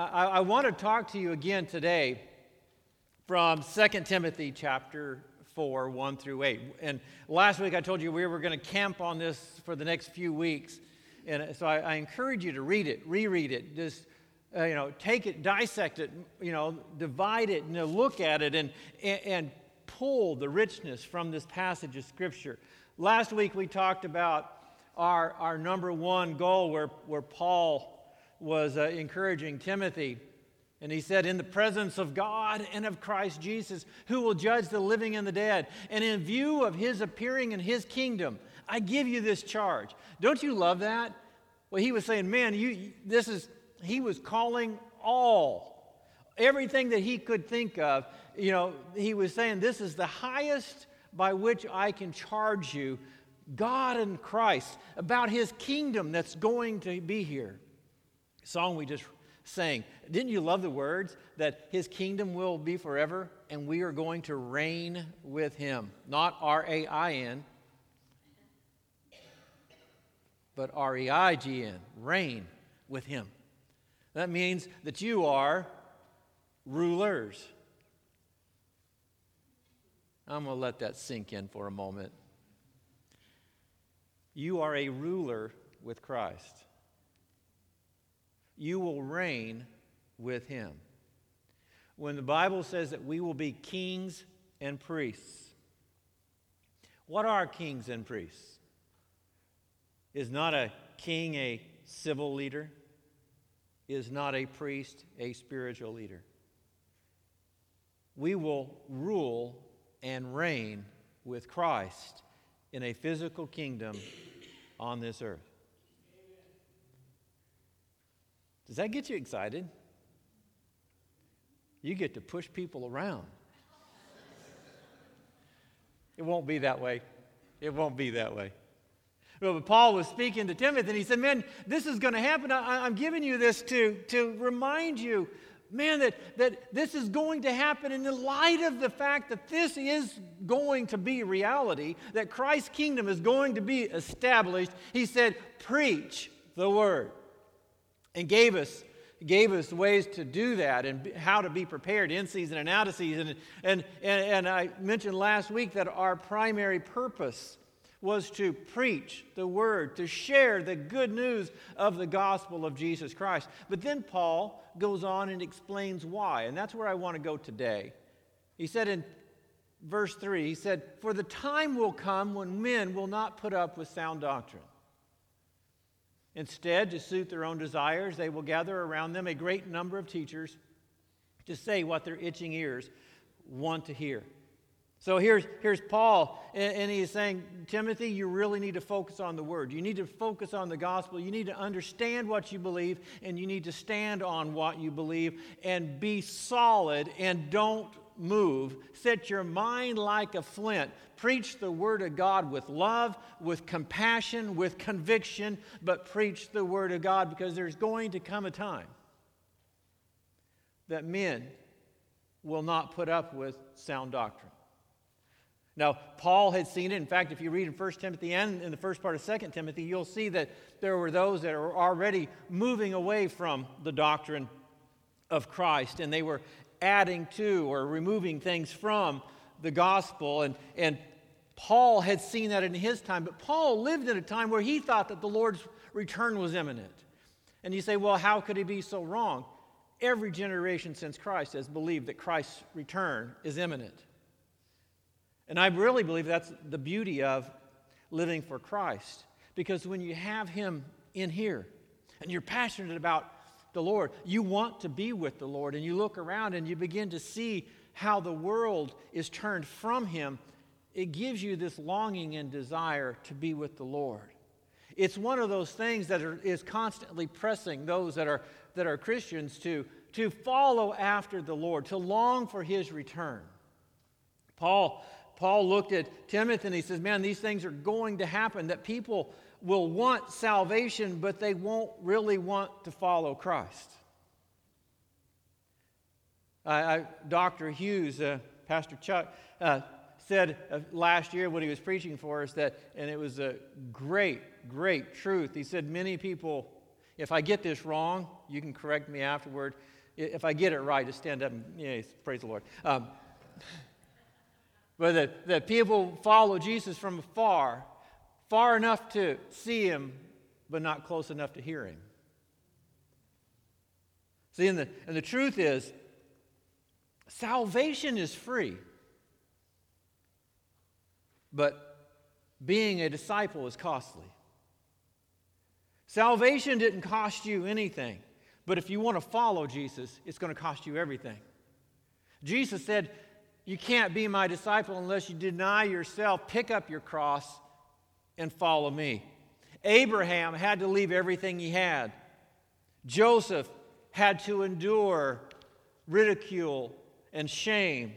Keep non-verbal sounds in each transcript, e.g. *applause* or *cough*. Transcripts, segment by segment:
I, I want to talk to you again today from 2 Timothy chapter 4, 1 through 8. And last week I told you we were going to camp on this for the next few weeks. And so I, I encourage you to read it, reread it, just uh, you know, take it, dissect it, you know, divide it, and you know, look at it, and, and, and pull the richness from this passage of Scripture. Last week we talked about our, our number one goal where, where Paul was uh, encouraging Timothy. And he said, In the presence of God and of Christ Jesus, who will judge the living and the dead, and in view of his appearing in his kingdom, I give you this charge. Don't you love that? Well, he was saying, Man, you, this is, he was calling all, everything that he could think of. You know, he was saying, This is the highest by which I can charge you, God and Christ, about his kingdom that's going to be here song we just sang. Didn't you love the words that his kingdom will be forever and we are going to reign with him? Not R A I N, but R E I G N, reign with him. That means that you are rulers. I'm going to let that sink in for a moment. You are a ruler with Christ you will reign with him. When the Bible says that we will be kings and priests, what are kings and priests? Is not a king a civil leader? Is not a priest a spiritual leader? We will rule and reign with Christ in a physical kingdom on this earth. Does that get you excited? You get to push people around. it won't be that way. It won't be that way. Well, but Paul was speaking to Timothy and he said, Man, this is going to happen. I, am giving you this to, to remind you, man, that, that this is going to happen in the light of the fact that this is going to be reality, that Christ's kingdom is going to be established. He said, Preach the word and gave us gave us ways to do that and how to be prepared in season and out of season. And, and, and I mentioned last week that our primary purpose was to preach the word, to share the good news of the gospel of Jesus Christ. But then Paul goes on and explains why, and that's where I want to go today. He said in verse 3, he said, For the time will come when men will not put up with sound doctrine Instead, to suit their own desires, they will gather around them a great number of teachers to say what their itching ears want to hear. So here's, here's Paul, and, he's saying, Timothy, you really need to focus on the word. You need to focus on the gospel. You need to understand what you believe, and you need to stand on what you believe and be solid and don't move. Set your mind like a flint. Preach the Word of God with love, with compassion, with conviction, but preach the Word of God because there's going to come a time that men will not put up with sound doctrine. Now, Paul had seen it. In fact, if you read in 1 Timothy and in the first part of 2 Timothy, you'll see that there were those that are already moving away from the doctrine of Christ, and they were adding to or removing things from the gospel. And, and Paul had seen that in his time, but Paul lived in a time where he thought that the Lord's return was imminent. And you say, well, how could he be so wrong? Every generation since Christ has believed that Christ's return is imminent. And I really believe that's the beauty of living for Christ. Because when you have Him in here and you're passionate about the Lord. You want to be with the Lord, and you look around and you begin to see how the world is turned from Him. It gives you this longing and desire to be with the Lord. It's one of those things that are, is constantly pressing those that are, that are Christians to, to follow after the Lord, to long for His return. Paul, Paul looked at Timothy and he says, Man, these things are going to happen, that people will want salvation, but they won't really want to follow Christ. I, Dr. Hughes, uh, Pastor Chuck, uh, said uh, last year when he was preaching for us that, and it was a great, great truth. He said, Many people If I get this wrong, you can correct me afterward. If I get it right, just stand up and yeah, praise the Lord. Um, *laughs* but that, that people follow Jesus from afar, far enough to see him, but not close enough to hear him. See, and the, and the truth is, salvation is free. But being a disciple is costly. Salvation didn't cost you anything, but if you want to follow Jesus, it's going to cost you everything. Jesus said, You can't be my disciple unless you deny yourself, pick up your cross, and follow me. Abraham had to leave everything he had. Joseph had to endure ridicule and shame.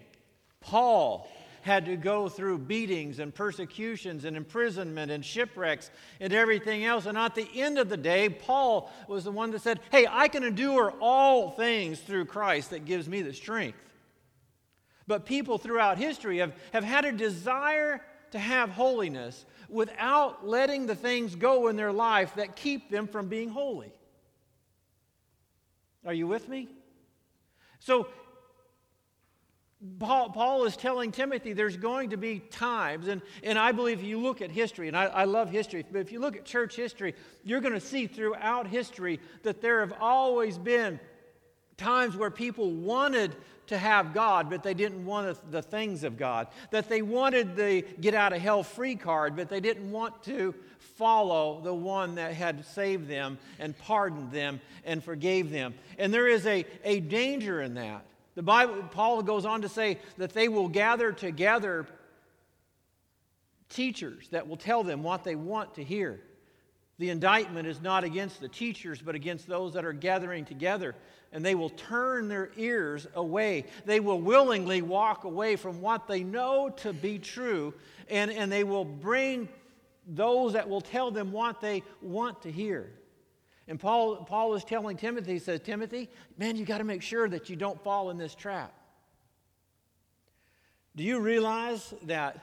Paul had to go through beatings and persecutions and imprisonment and shipwrecks and everything else. And at the end of the day, Paul was the one that said, Hey, I can endure all things through Christ that gives me the strength. But people throughout history have, have had a desire to have holiness without letting the things go in their life that keep them from being holy. Are you with me? So Paul, Paul, is telling Timothy there's going to be times, and, and I believe if you look at history, and I, I love history, but if you look at church history, you're going to see throughout history that there have always been times where people wanted to have God, but they didn't want the things of God. That they wanted the get out of hell free card, but they didn't want to follow the one that had saved them and pardoned them and forgave them. And there is a, a danger in that. The Bible, Paul goes on to say that they will gather together teachers that will tell them what they want to hear. The indictment is not against the teachers, but against those that are gathering together. And they will turn their ears away. They will willingly walk away from what they know to be true, and, and they will bring those that will tell them what they want to hear. And Paul, Paul is telling Timothy, he says, Timothy, man, you got to make sure that you don't fall in this trap. Do you realize that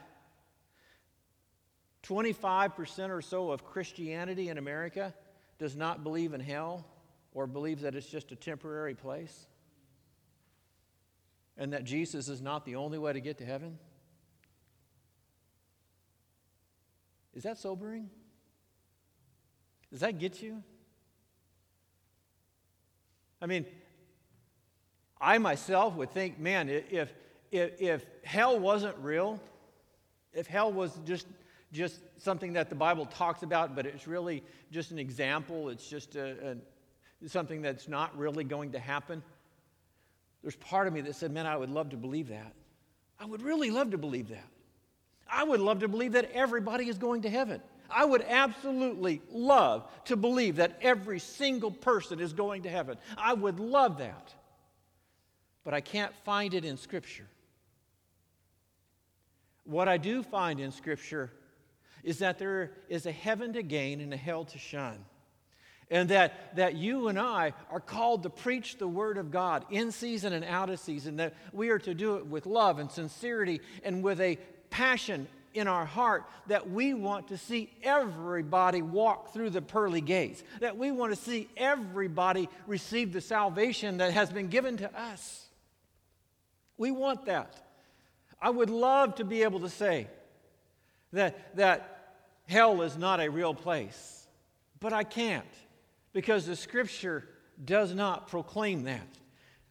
25% or so of Christianity in America does not believe in hell or believes that it's just a temporary place? And that Jesus is not the only way to get to heaven? Is that sobering? Does that get you? I mean, I myself would think, man, if, if, if hell wasn't real, if hell was just, just something that the Bible talks about, but it's really just an example, it's just a, a, something that's not really going to happen, there's part of me that said, man, I would love to believe that. I would really love to believe that. I would love to believe that everybody is going to heaven. I would absolutely love to believe that every single person is going to heaven. I would love that. But I can't find it in Scripture. What I do find in Scripture is that there is a heaven to gain and a hell to shun. And that, that you and I are called to preach the Word of God in season and out of season, that we are to do it with love and sincerity and with a passion in our heart that we want to see everybody walk through the pearly gates, that we want to see everybody receive the salvation that has been given to us. We want that. I would love to be able to say that, that hell is not a real place, but I can't because the scripture does not proclaim that.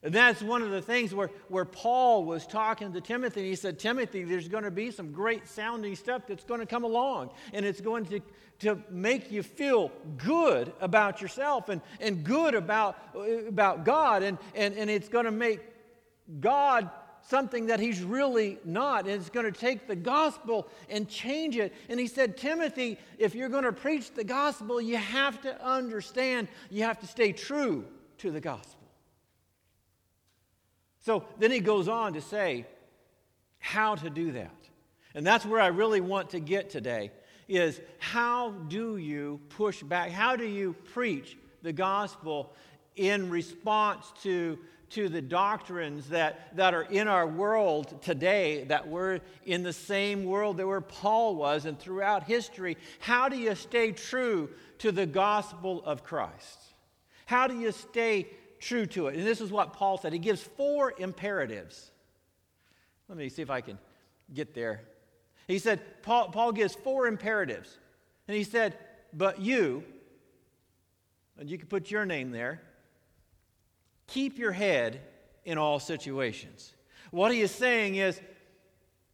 And that's one of the things where, where Paul was talking to Timothy. He said, Timothy, there's going to be some great sounding stuff that's going to come along. And it's going to, to make you feel good about yourself and, and good about, about God. And, and, and it's going to make God something that he's really not. And it's going to take the gospel and change it. And he said, Timothy, if you're going to preach the gospel, you have to understand, you have to stay true to the gospel. So then he goes on to say how to do that. And that's where I really want to get today is how do you push back? How do you preach the gospel in response to, to the doctrines that, that are in our world today, that we're in the same world that where Paul was and throughout history? How do you stay true to the gospel of Christ? How do you stay true to it? And this is what Paul said. He gives four imperatives. Let me see if I can get there. He said, Paul, Paul gives four imperatives. And he said, But you, and you can put your name there, keep your head in all situations. What he is saying is,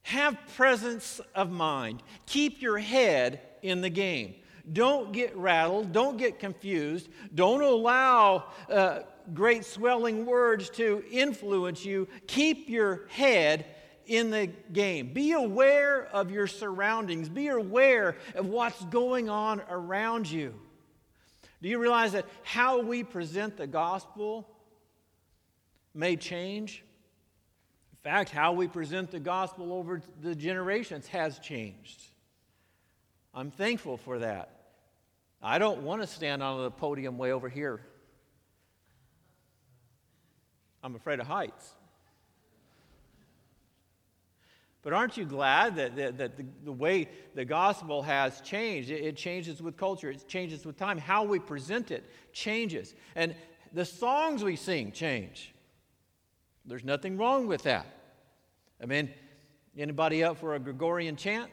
have presence of mind. Keep your head in the game. Don't get rattled. Don't get confused. Don't allow uh, great swelling words to influence you. Keep your head in the game. Be aware of your surroundings. Be aware of what's going on around you. Do you realize that how we present the gospel may change? In fact, how we present the gospel over the generations has changed. I'm thankful for that. I don't want to stand on the podium way over here. I'm afraid of heights. But aren't you glad that, that, that the, the, way the gospel has changed? It, it, changes with culture, it changes with time. How we present it changes. And the songs we sing change. There's nothing wrong with that. I mean, anybody up for a Gregorian chant?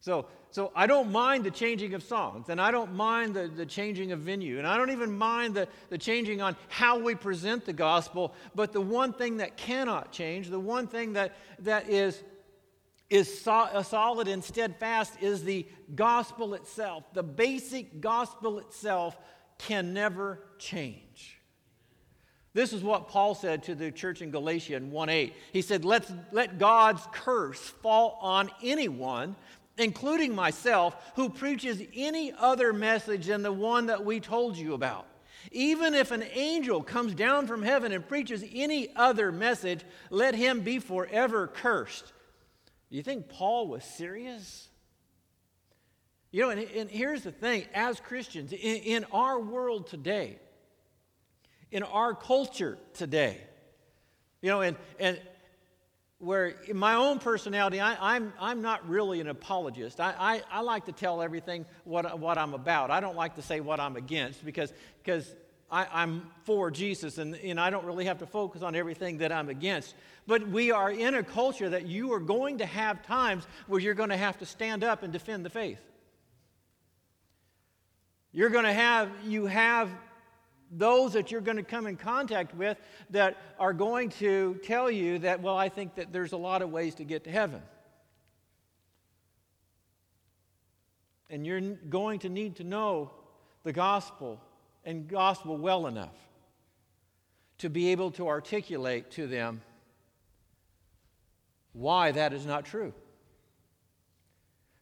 So, so I don't mind the changing of songs, and I don't mind the, the changing of venue, and I don't even mind the, the changing on how we present the gospel. But the one thing that cannot change, the one thing that, that is, is so, solid and steadfast is the gospel itself. The basic gospel itself can never change. This is what Paul said to the church in Galatia in 1 8. He said, Let's, Let God's curse fall on anyone including myself, who preaches any other message than the one that we told you about. Even if an angel comes down from heaven and preaches any other message, let him be forever cursed. Do you think Paul was serious? You know, and, and here's the thing as Christians, in, in our world today, in our culture today, you know, and, and where in my own personality, I, am I'm, I'm not really an apologist. I, I, I, like to tell everything what, what I'm about. I don't like to say what I'm against because, because I, I'm for Jesus and, and I don't really have to focus on everything that I'm against. But we are in a culture that you are going to have times where you're going to have to stand up and defend the faith. You're going to have, you have those that you're going to come in contact with that are going to tell you that, well, I think that there's a lot of ways to get to heaven. And you're going to need to know the gospel and gospel well enough to be able to articulate to them why that is not true.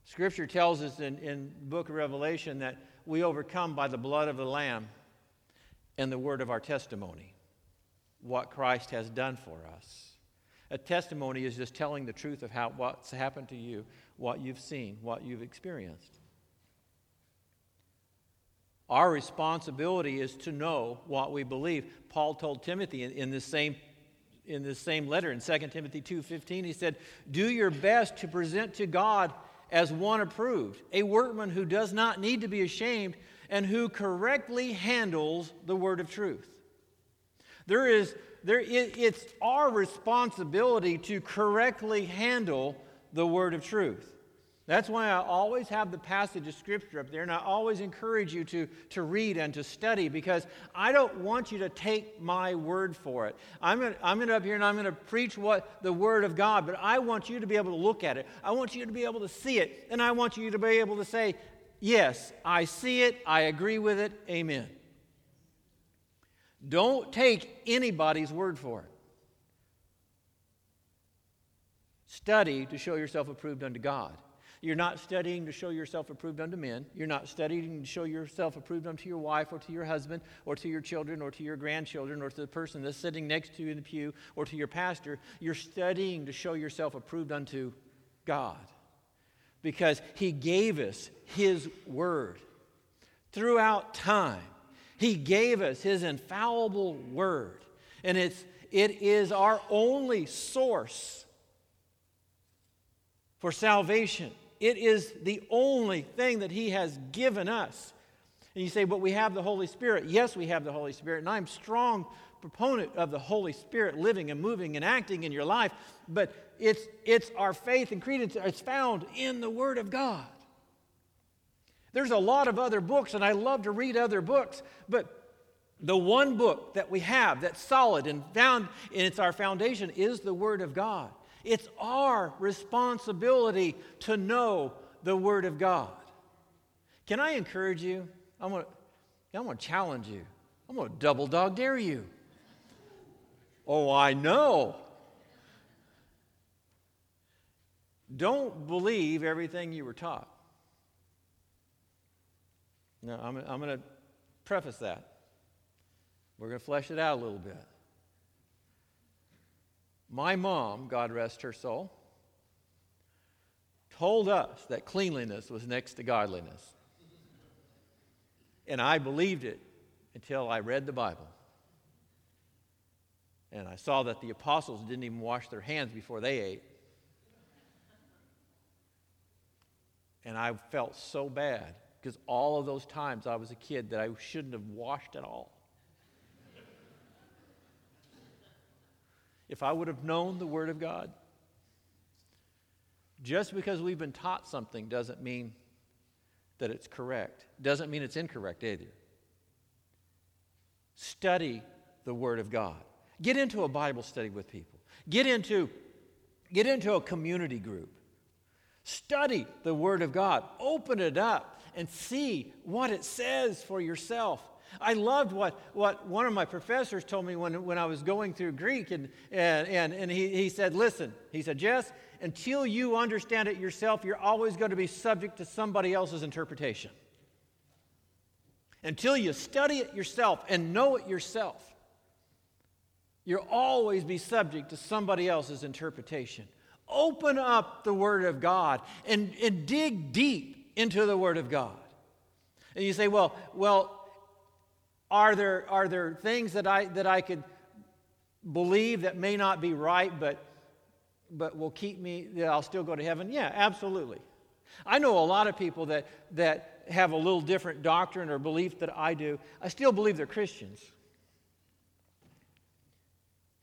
Scripture tells us in, in book of Revelation that we overcome by the blood of the Lamb and the word of our testimony, what Christ has done for us. A testimony is just telling the truth of how, what's happened to you, what you've seen, what you've experienced. Our responsibility is to know what we believe. Paul told Timothy in, in this same in this same letter in 2 Timothy 2:15 he said, "Do your best to present to God as one approved, a workman who does not need to be ashamed, and who correctly handles the word of truth. There is, there, it, it's our responsibility to correctly handle the word of truth. That's why I always have the passage of Scripture up there, and I always encourage you to, to read and to study because I don't want you to take my word for it. I'm going I'm to up here and I'm going to preach what the Word of God, but I want you to be able to look at it. I want you to be able to see it, and I want you to be able to say, Yes, I see it, I agree with it, amen. Don't take anybody's word for it. Study to show yourself approved unto God. You're not studying to show yourself approved unto men. You're not studying to show yourself approved unto your wife or to your husband or to your children or to your grandchildren or to the person that's sitting next to you in the pew or to your pastor. You're studying to show yourself approved unto God because He gave us His Word. Throughout time, He gave us His infallible Word. And it's, it is our only source for salvation it is the only thing that He has given us. And you say, but we have the Holy Spirit. Yes, we have the Holy Spirit. And I'm strong proponent of the Holy Spirit living and moving and acting in your life. But it's, it's our faith and credence. It's found in the Word of God. There's a lot of other books, and I love to read other books, but the one book that we have that's solid and found, and it's our foundation, is the Word of God. It's our responsibility to know the Word of God. Can I encourage you? I'm going to, I'm to challenge you. I'm going to double dog dare you. Oh, I know. Don't believe everything you were taught. No, I'm, I'm going to preface that. We're going to flesh it out a little bit. My mom, God rest her soul, told us that cleanliness was next to godliness. And I believed it until I read the Bible. And I saw that the apostles didn't even wash their hands before they ate. And I felt so bad because all of those times I was a kid that I shouldn't have washed at all. If I would have known the Word of God, just because we've been taught something doesn't mean that it's correct, doesn't mean it's incorrect either. Study the Word of God. Get into a Bible study with people. Get into, get into a community group. Study the Word of God. Open it up and see what it says for yourself. I loved what, what one of my professors told me when, when I was going through Greek, and, and, and, and he, he said, Listen, he said, Jess, until you understand it yourself, you're always going to be subject to somebody else's interpretation. Until you study it yourself and know it yourself, you'll always be subject to somebody else's interpretation. Open up the Word of God and, and dig deep into the Word of God. And you say, well, well, are there, are there things that I, that I could believe that may not be right, but, but will keep me, that I'll still go to heaven? Yeah, absolutely. I know a lot of people that, that have a little different doctrine or belief that I do. I still believe they're Christians.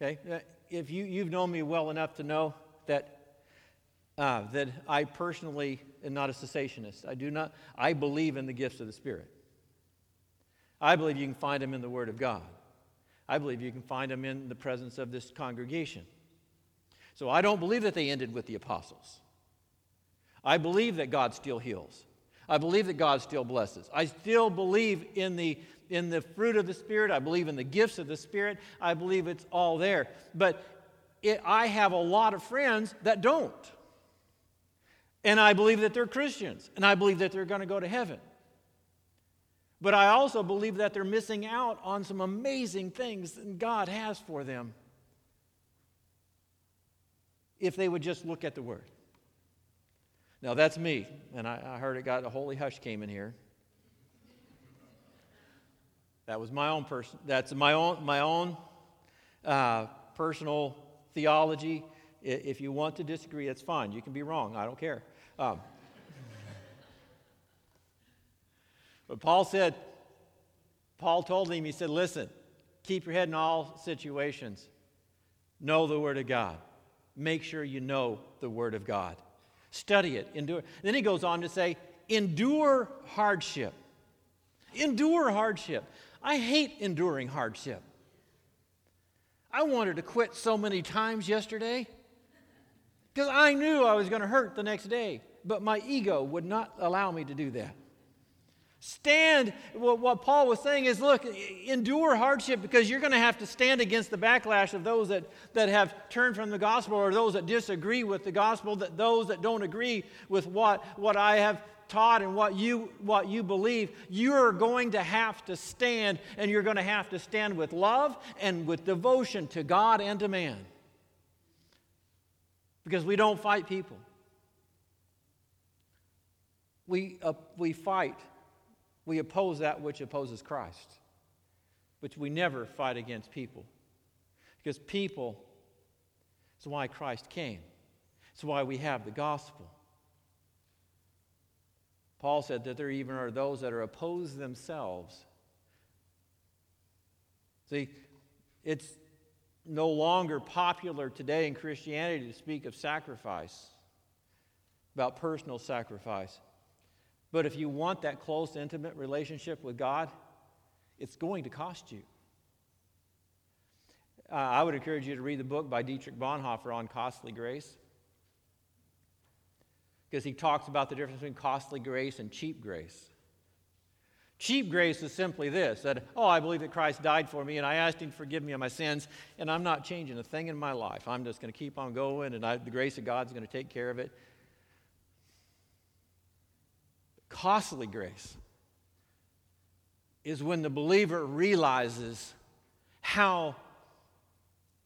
Okay? Uh, if you, you've known me well enough to know that, uh, that I personally am not a cessationist. I do not, I believe in the gifts of the Spirit. I believe you can find them in the Word of God. I believe you can find them in the presence of this congregation. So I don't believe that they ended with the apostles. I believe that God still heals. I believe that God still blesses. I still believe in the, in the fruit of the Spirit. I believe in the gifts of the Spirit. I believe it's all there. But it, I have a lot of friends that don't. And I believe that they're Christians. And I believe that they're going to go to heaven. But I also believe that they're missing out on some amazing things that God has for them if they would just look at the Word. Now, that's me, and I, I heard it got a holy hush came in here. That was my own person. That's my own my own uh, personal theology. If you want to disagree, that's fine. You can be wrong. I don't care. Um, But Paul said, Paul told him, he said, listen, keep your head in all situations. Know the Word of God. Make sure you know the Word of God. Study it, endure. Then he goes on to say, endure hardship. Endure hardship. I hate enduring hardship. I wanted to quit so many times yesterday because I knew I was going to hurt the next day, but my ego would not allow me to do that. Stand, what Paul was saying is look, endure hardship because you're going to have to stand against the backlash of those that, that have turned from the gospel or those that disagree with the gospel, that those that don't agree with what, what I have taught and what you, what you believe. You're going to have to stand, and you're going to have to stand with love and with devotion to God and to man. Because we don't fight people, we, uh, we fight we oppose that which opposes Christ. But we never fight against people. Because people is why Christ came. It's why we have the gospel. Paul said that there even are those that are opposed themselves. See, it's no longer popular today in Christianity to speak of sacrifice, about personal sacrifice. But if you want that close, intimate relationship with God, it's going to cost you. Uh, I would encourage you to read the book by Dietrich Bonhoeffer on costly grace because he talks about the difference between costly grace and cheap grace. Cheap grace is simply this that, oh, I believe that Christ died for me and I asked him to forgive me of my sins and I'm not changing a thing in my life. I'm just going to keep on going and I, the grace of God's going to take care of it. Costly grace is when the believer realizes how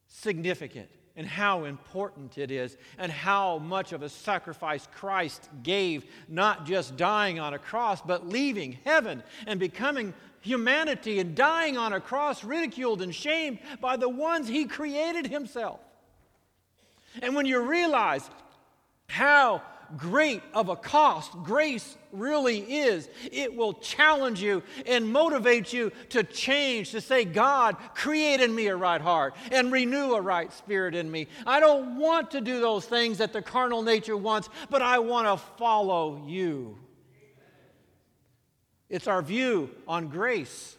significant and how important it is and how much of a sacrifice Christ gave, not just dying on a cross, but leaving heaven and becoming humanity and dying on a cross, ridiculed and shamed by the ones he created himself. And when you realize how great of a cost grace really is. It will challenge you and motivate you to change, to say, God, create in me a right heart and renew a right spirit in me. I don't want to do those things that the carnal nature wants, but I want to follow you. It's our view on grace.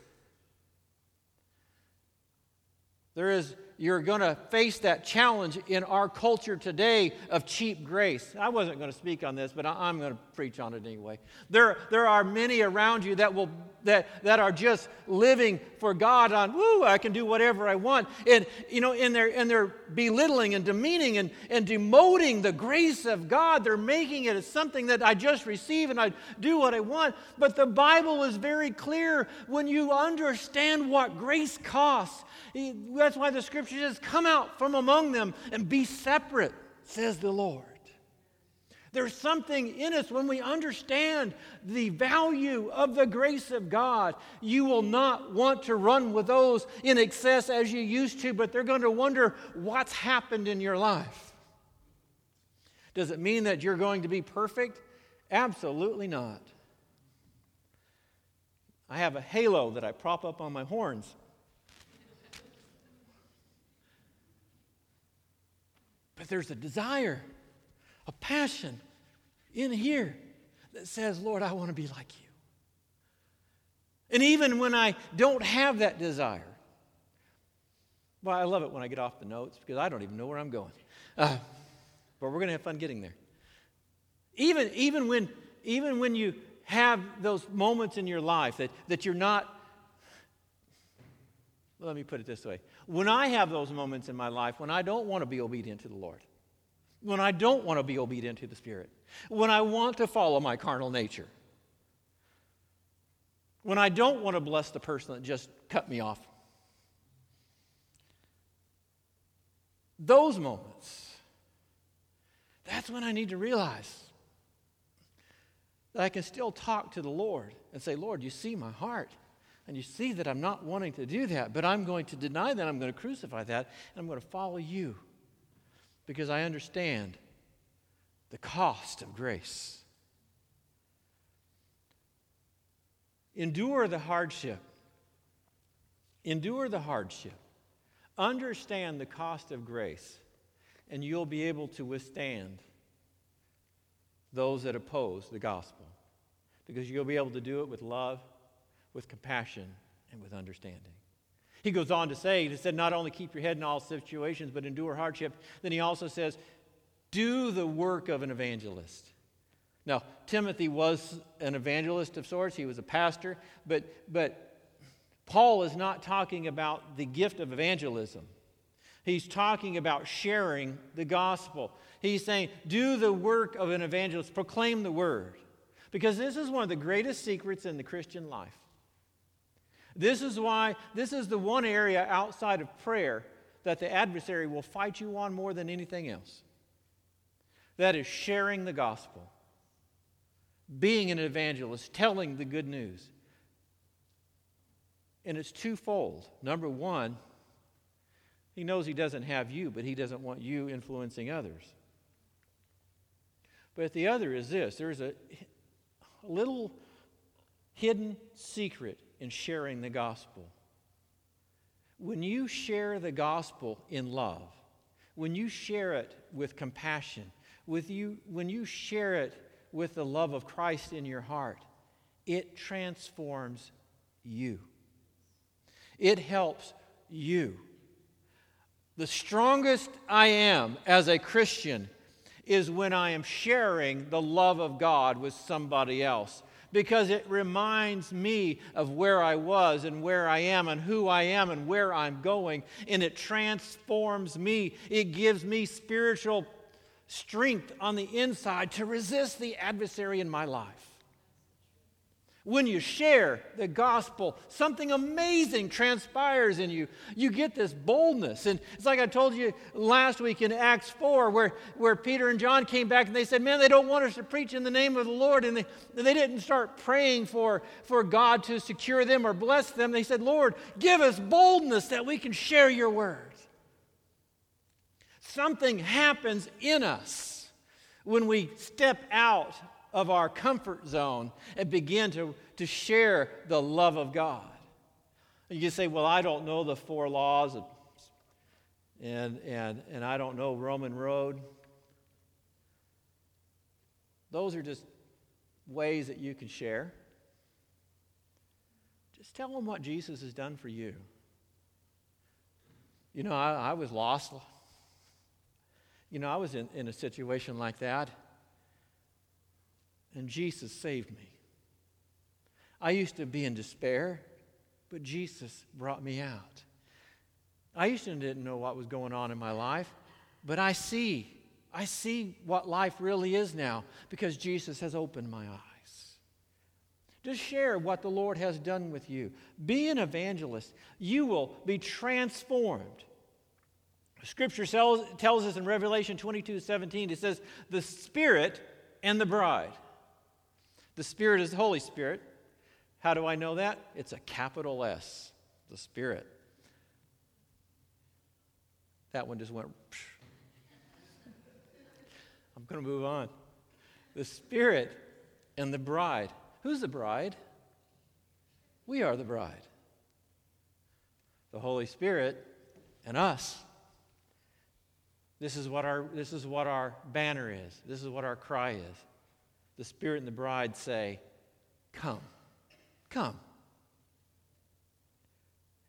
There is you're going to face that challenge in our culture today of cheap grace. I wasn't going to speak on this, but I'm going to preach on it anyway. There, there are many around you that will that, that are just living for God on, woo, I can do whatever I want. And, you know, and they're, and they're belittling and demeaning and, and demoting the grace of God. They're making it as something that I just receive and I do what I want. But the Bible is very clear when you understand what grace costs. That's why the scripture says, come out from among them and be separate, says the Lord. There's something in us when we understand the value of the grace of God. You will not want to run with those in excess as you used to, but they're going to wonder what's happened in your life. Does it mean that you're going to be perfect? Absolutely not. I have a halo that I prop up on my horns. But there's a desire a passion in here that says, Lord, I want to be like you. And even when I don't have that desire, well, I love it when I get off the notes because I don't even know where I'm going. Uh, but we're going to have fun getting there. Even, even, when, even when you have those moments in your life that, that you're not, let me put it this way. When I have those moments in my life when I don't want to be obedient to the Lord, when I don't want to be obedient to the Spirit, when I want to follow my carnal nature, when I don't want to bless the person that just cut me off. Those moments, that's when I need to realize that I can still talk to the Lord and say, Lord, you see my heart. And you see that I'm not wanting to do that, but I'm going to deny that. I'm going to crucify that, and I'm going to follow you because I understand the cost of grace. Endure the hardship. Endure the hardship. Understand the cost of grace, and you'll be able to withstand those that oppose the gospel because you'll be able to do it with love, with compassion, and with understanding. He goes on to say, he said, not only keep your head in all situations, but endure hardship. Then he also says, do the work of an evangelist. Now, Timothy was an evangelist of sorts, he was a pastor, but, but Paul is not talking about the gift of evangelism. He's talking about sharing the gospel. He's saying, do the work of an evangelist, proclaim the word. Because this is one of the greatest secrets in the Christian life. This is why, this is the one area outside of prayer that the adversary will fight you on more than anything else. That is sharing the gospel, being an evangelist, telling the good news. And it's twofold. Number one, he knows he doesn't have you, but he doesn't want you influencing others. But the other is this there's a little hidden secret in sharing the gospel. When you share the gospel in love, when you share it with compassion, with you, when you share it with the love of Christ in your heart, it transforms you. It helps you. The strongest I am as a Christian is when I am sharing the love of God with somebody else because it reminds me of where I was and where I am and who I am and where I'm going. And it transforms me. It gives me spiritual strength on the inside to resist the adversary in my life. When you share the gospel, something amazing transpires in you. You get this boldness. And it's like I told you last week in Acts 4, where, where Peter and John came back and they said, Man, they don't want us to preach in the name of the Lord. And they, they didn't start praying for, for God to secure them or bless them. They said, Lord, give us boldness that we can share your word. Something happens in us when we step out of our comfort zone and begin to, to share the love of God. And you can say, Well, I don't know the four laws, of, and, and, and I don't know Roman Road. Those are just ways that you can share. Just tell them what Jesus has done for you. You know, I, I was lost. You know, I was in, in a situation like that and Jesus saved me. I used to be in despair, but Jesus brought me out. I used to didn't know what was going on in my life, but I see. I see what life really is now because Jesus has opened my eyes. Just share what the Lord has done with you. Be an evangelist. You will be transformed. Scripture tells, us in Revelation 22 17, it says, the Spirit and the bride. The Spirit is the Holy Spirit. How do I know that? It's a capital S, the Spirit. That one just went. Psh. I'm going to move on. The Spirit and the bride. Who's the bride? We are the bride. The Holy Spirit and us. This is what our, this is what our banner is. This is what our cry is the Spirit and the bride say, Come, come.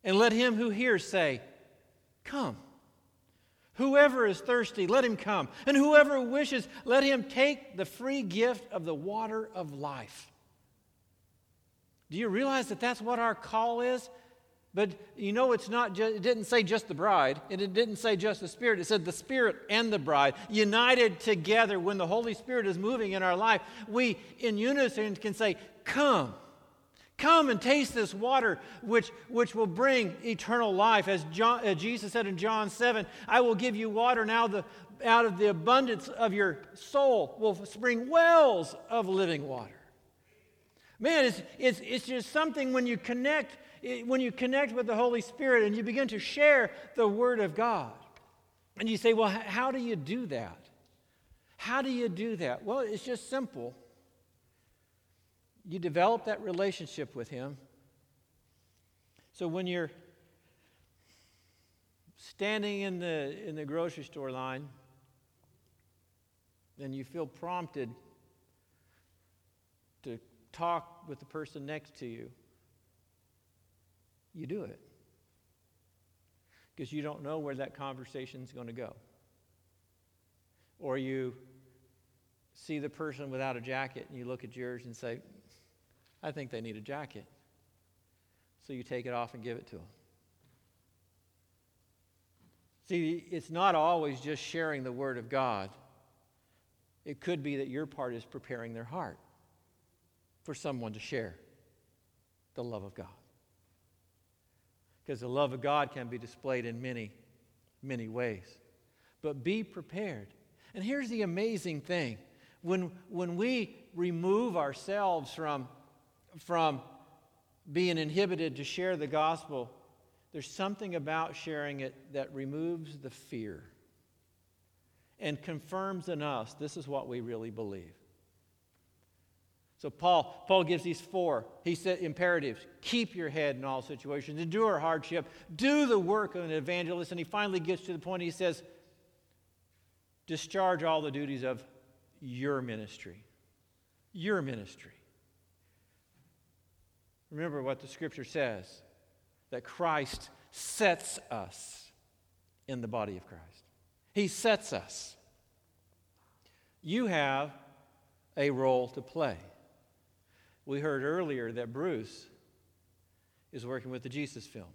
And let him who hears say, Come. Whoever is thirsty, let him come. And whoever wishes, let him take the free gift of the water of life. Do you realize that that's what our call is? But you know, it's not just, it didn't say just the bride, and it didn't say just the Spirit. It said the Spirit and the bride, united together when the Holy Spirit is moving in our life. We, in unison, can say, Come, come and taste this water, which, which will bring eternal life. As, John, as Jesus said in John 7, I will give you water now, the, out of the abundance of your soul will spring wells of living water. Man, it's, it's, it's just something when you connect when you connect with the Holy Spirit and you begin to share the Word of God. And you say, well, how do you do that? How do you do that? Well, it's just simple. You develop that relationship with Him. So when you're standing in the, in the grocery store line and you feel prompted to talk with the person next to you, you do it. Because you don't know where that conversation is going to go. Or you see the person without a jacket and you look at yours and say, I think they need a jacket. So you take it off and give it to them. See, it's not always just sharing the Word of God. It could be that your part is preparing their heart for someone to share the love of God because the love of God can be displayed in many, many ways. But be prepared. And here's the amazing thing when, when we remove ourselves from, from being inhibited to share the gospel, there's something about sharing it that removes the fear and confirms in us this is what we really believe. So Paul, Paul gives these four. He said imperatives. Keep your head in all situations. Endure hardship. Do the work of an evangelist. And he finally gets to the point he says, discharge all the duties of your ministry. Your ministry. Remember what the scripture says that Christ sets us in the body of Christ. He sets us. You have a role to play. We heard earlier that Bruce is working with the Jesus film.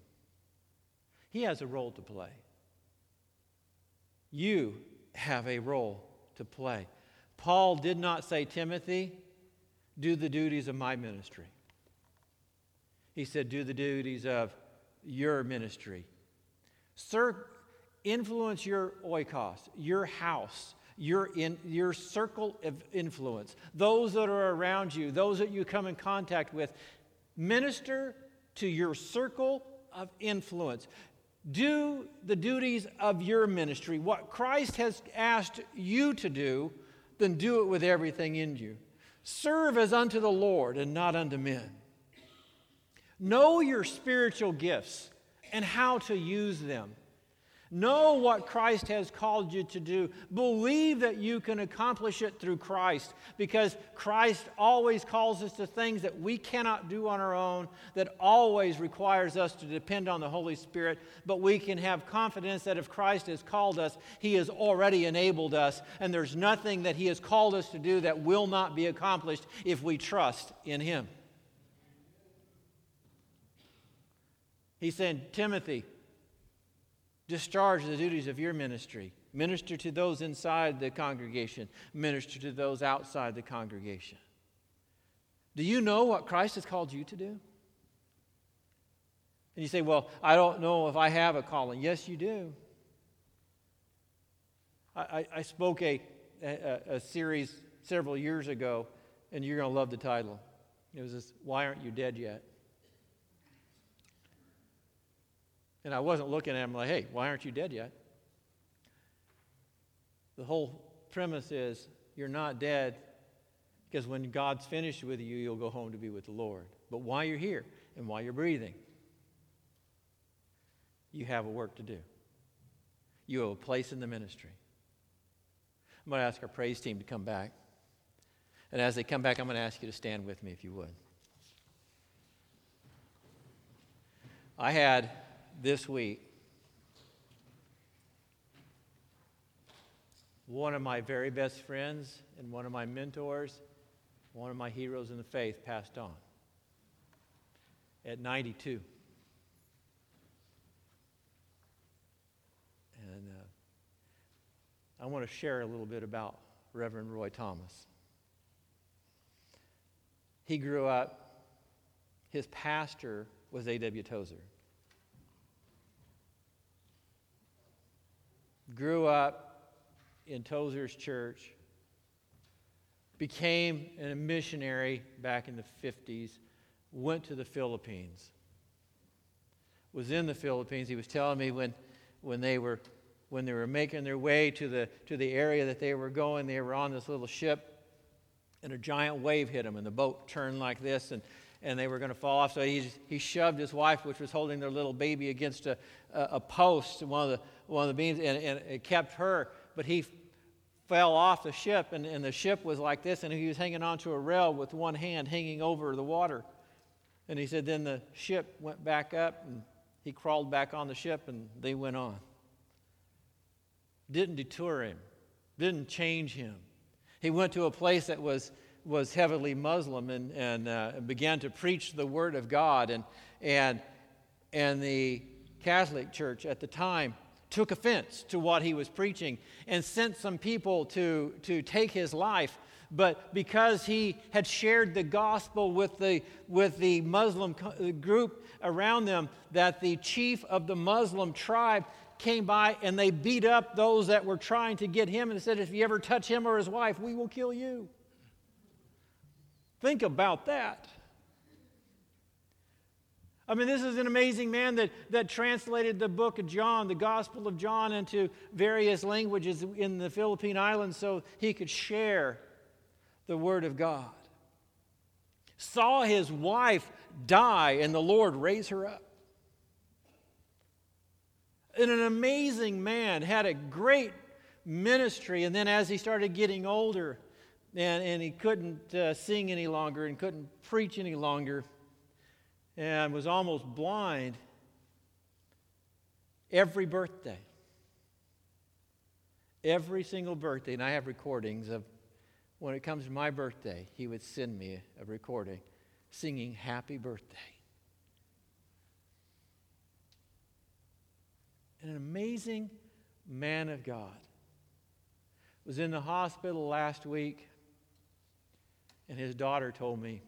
He has a role to play. You have a role to play. Paul did not say, Timothy, do the duties of my ministry. He said, do the duties of your ministry. Sir, influence your oikos, your house, your, in, your circle of influence, those that are around you, those that you come in contact with. Minister to your circle of influence. Do the duties of your ministry. What Christ has asked you to do, then do it with everything in you. Serve as unto the Lord and not unto men. Know your spiritual gifts and how to use them. Know what Christ has called you to do. Believe that you can accomplish it through Christ because Christ always calls us to things that we cannot do on our own, that always requires us to depend on the Holy Spirit. But we can have confidence that if Christ has called us, He has already enabled us, and there's nothing that He has called us to do that will not be accomplished if we trust in Him. He said, Timothy, discharge the duties of your ministry. Minister to those inside the congregation, minister to those outside the congregation. Do you know what Christ has called you to do? And you say, Well, I don't know if I have a calling. Yes, you do. I, I, I spoke a, a, a, series several years ago, and you're going to love the title. It was this Why Aren't You Dead Yet? And I wasn't looking at him like, hey, why aren't you dead yet? The whole premise is you're not dead because when God's finished with you, you'll go home to be with the Lord. But while you're here and while you're breathing, you have a work to do. You have a place in the ministry. I'm going to ask our praise team to come back. And as they come back, I'm going to ask you to stand with me if you would. I had this week, one of my very best friends and one of my mentors, one of my heroes in the faith, passed on at 92. And uh, I want to share a little bit about Reverend Roy Thomas. He grew up, his pastor was A.W. Tozer. Grew up in Tozer's church, became a missionary back in the 50s, went to the Philippines, was in the Philippines. He was telling me when, when they were when they were making their way to the, to the area that they were going, they were on this little ship, and a giant wave hit them, and the boat turned like this, and, and they were going to fall off. So he, he shoved his wife, which was holding their little baby, against a, a, a post, one of the, one of the beams, and, and it kept her. But he fell off the ship, and, and the ship was like this, and he was hanging onto a rail with one hand hanging over the water. And he said, then the ship went back up, and he crawled back on the ship, and they went on. Didn't deter him, didn't change him. He went to a place that was, was heavily Muslim and, and uh, began to preach the Word of God. And, and, and the Catholic Church at the time took offense to what he was preaching and sent some people to, to take his life. But because he had shared the gospel with the, with the Muslim uh, group around them, that the chief of the Muslim tribe came by and they beat up those that were trying to get him and said, If you ever touch him or his wife, we will kill you. Think about that. I mean, this is an amazing man that, that translated the book of John, the Gospel of John, into various languages in the Philippine Islands so he could share the Word of God. saw his wife die and the Lord raise her up. And an amazing man, had a great ministry, and then as he started getting older and, and he couldn't uh, sing any longer and couldn't preach any longer and was almost blind, every birthday, every single birthday, and I have recordings of when it comes to my birthday, he would send me a recording singing Happy Birthday. an amazing man of God. Was in the hospital last week, and his daughter told me,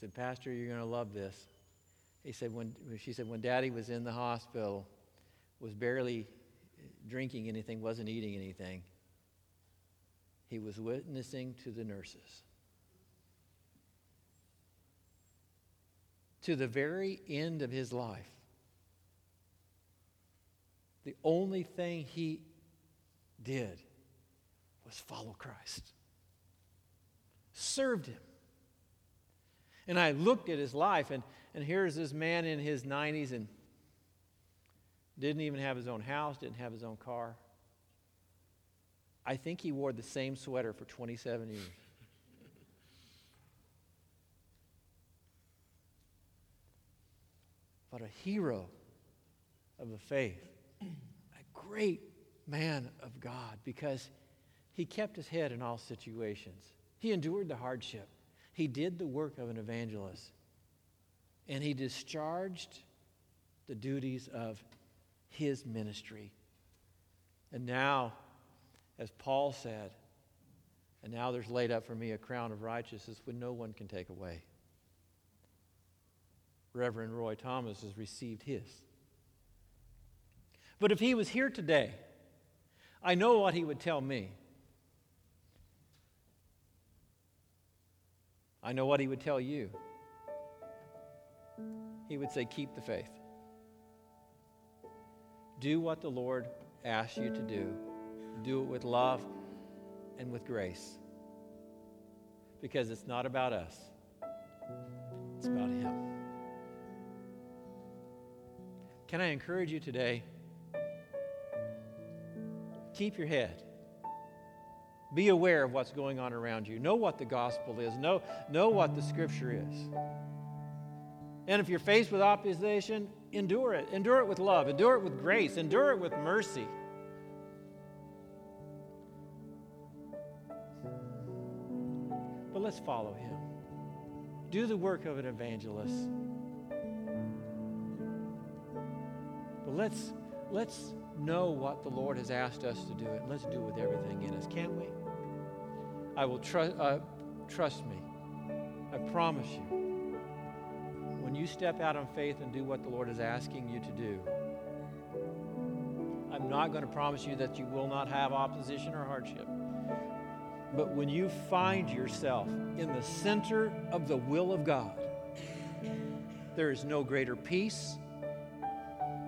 said, Pastor, you're going to love this. He said, when, she said, when daddy was in the hospital, was barely drinking anything, wasn't eating anything, he was witnessing to the nurses. To the very end of his life, the only thing he did was follow Christ, served him. And I looked at his life, and, and here's this man in his 90s and didn't even have his own house, didn't have his own car. I think he wore the same sweater for 27 years. But a hero of the faith a great man of God because he kept his head in all situations. He endured the hardship. He did the work of an evangelist. And he discharged the duties of his ministry. And now, as Paul said, and now there's laid up for me a crown of righteousness which no one can take away. Reverend Roy Thomas has received his. But if he was here today, I know what he would tell me. I know what he would tell you. He would say, Keep the faith. Do what the Lord asks you to do. Do it with love and with grace. Because it's not about us, it's about Him. Can I encourage you today? keep your head. Be aware of what's going on around you. Know what the gospel is. Know, know what the scripture is. And if you're faced with opposition, endure it. Endure it with love. Endure it with grace. Endure it with mercy. But let's follow him. Do the work of an evangelist. But let's let's know what the Lord has asked us to do, and let's do it with everything in us, can't we? I will trust. Uh, trust me. I promise you. When you step out on faith and do what the Lord is asking you to do, I'm not going to promise you that you will not have opposition or hardship. But when you find yourself in the center of the will of God, there is no greater peace,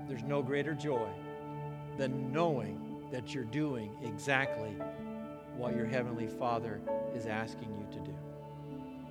there's no greater joy than knowing that you're doing exactly what your Heavenly Father is asking you to do.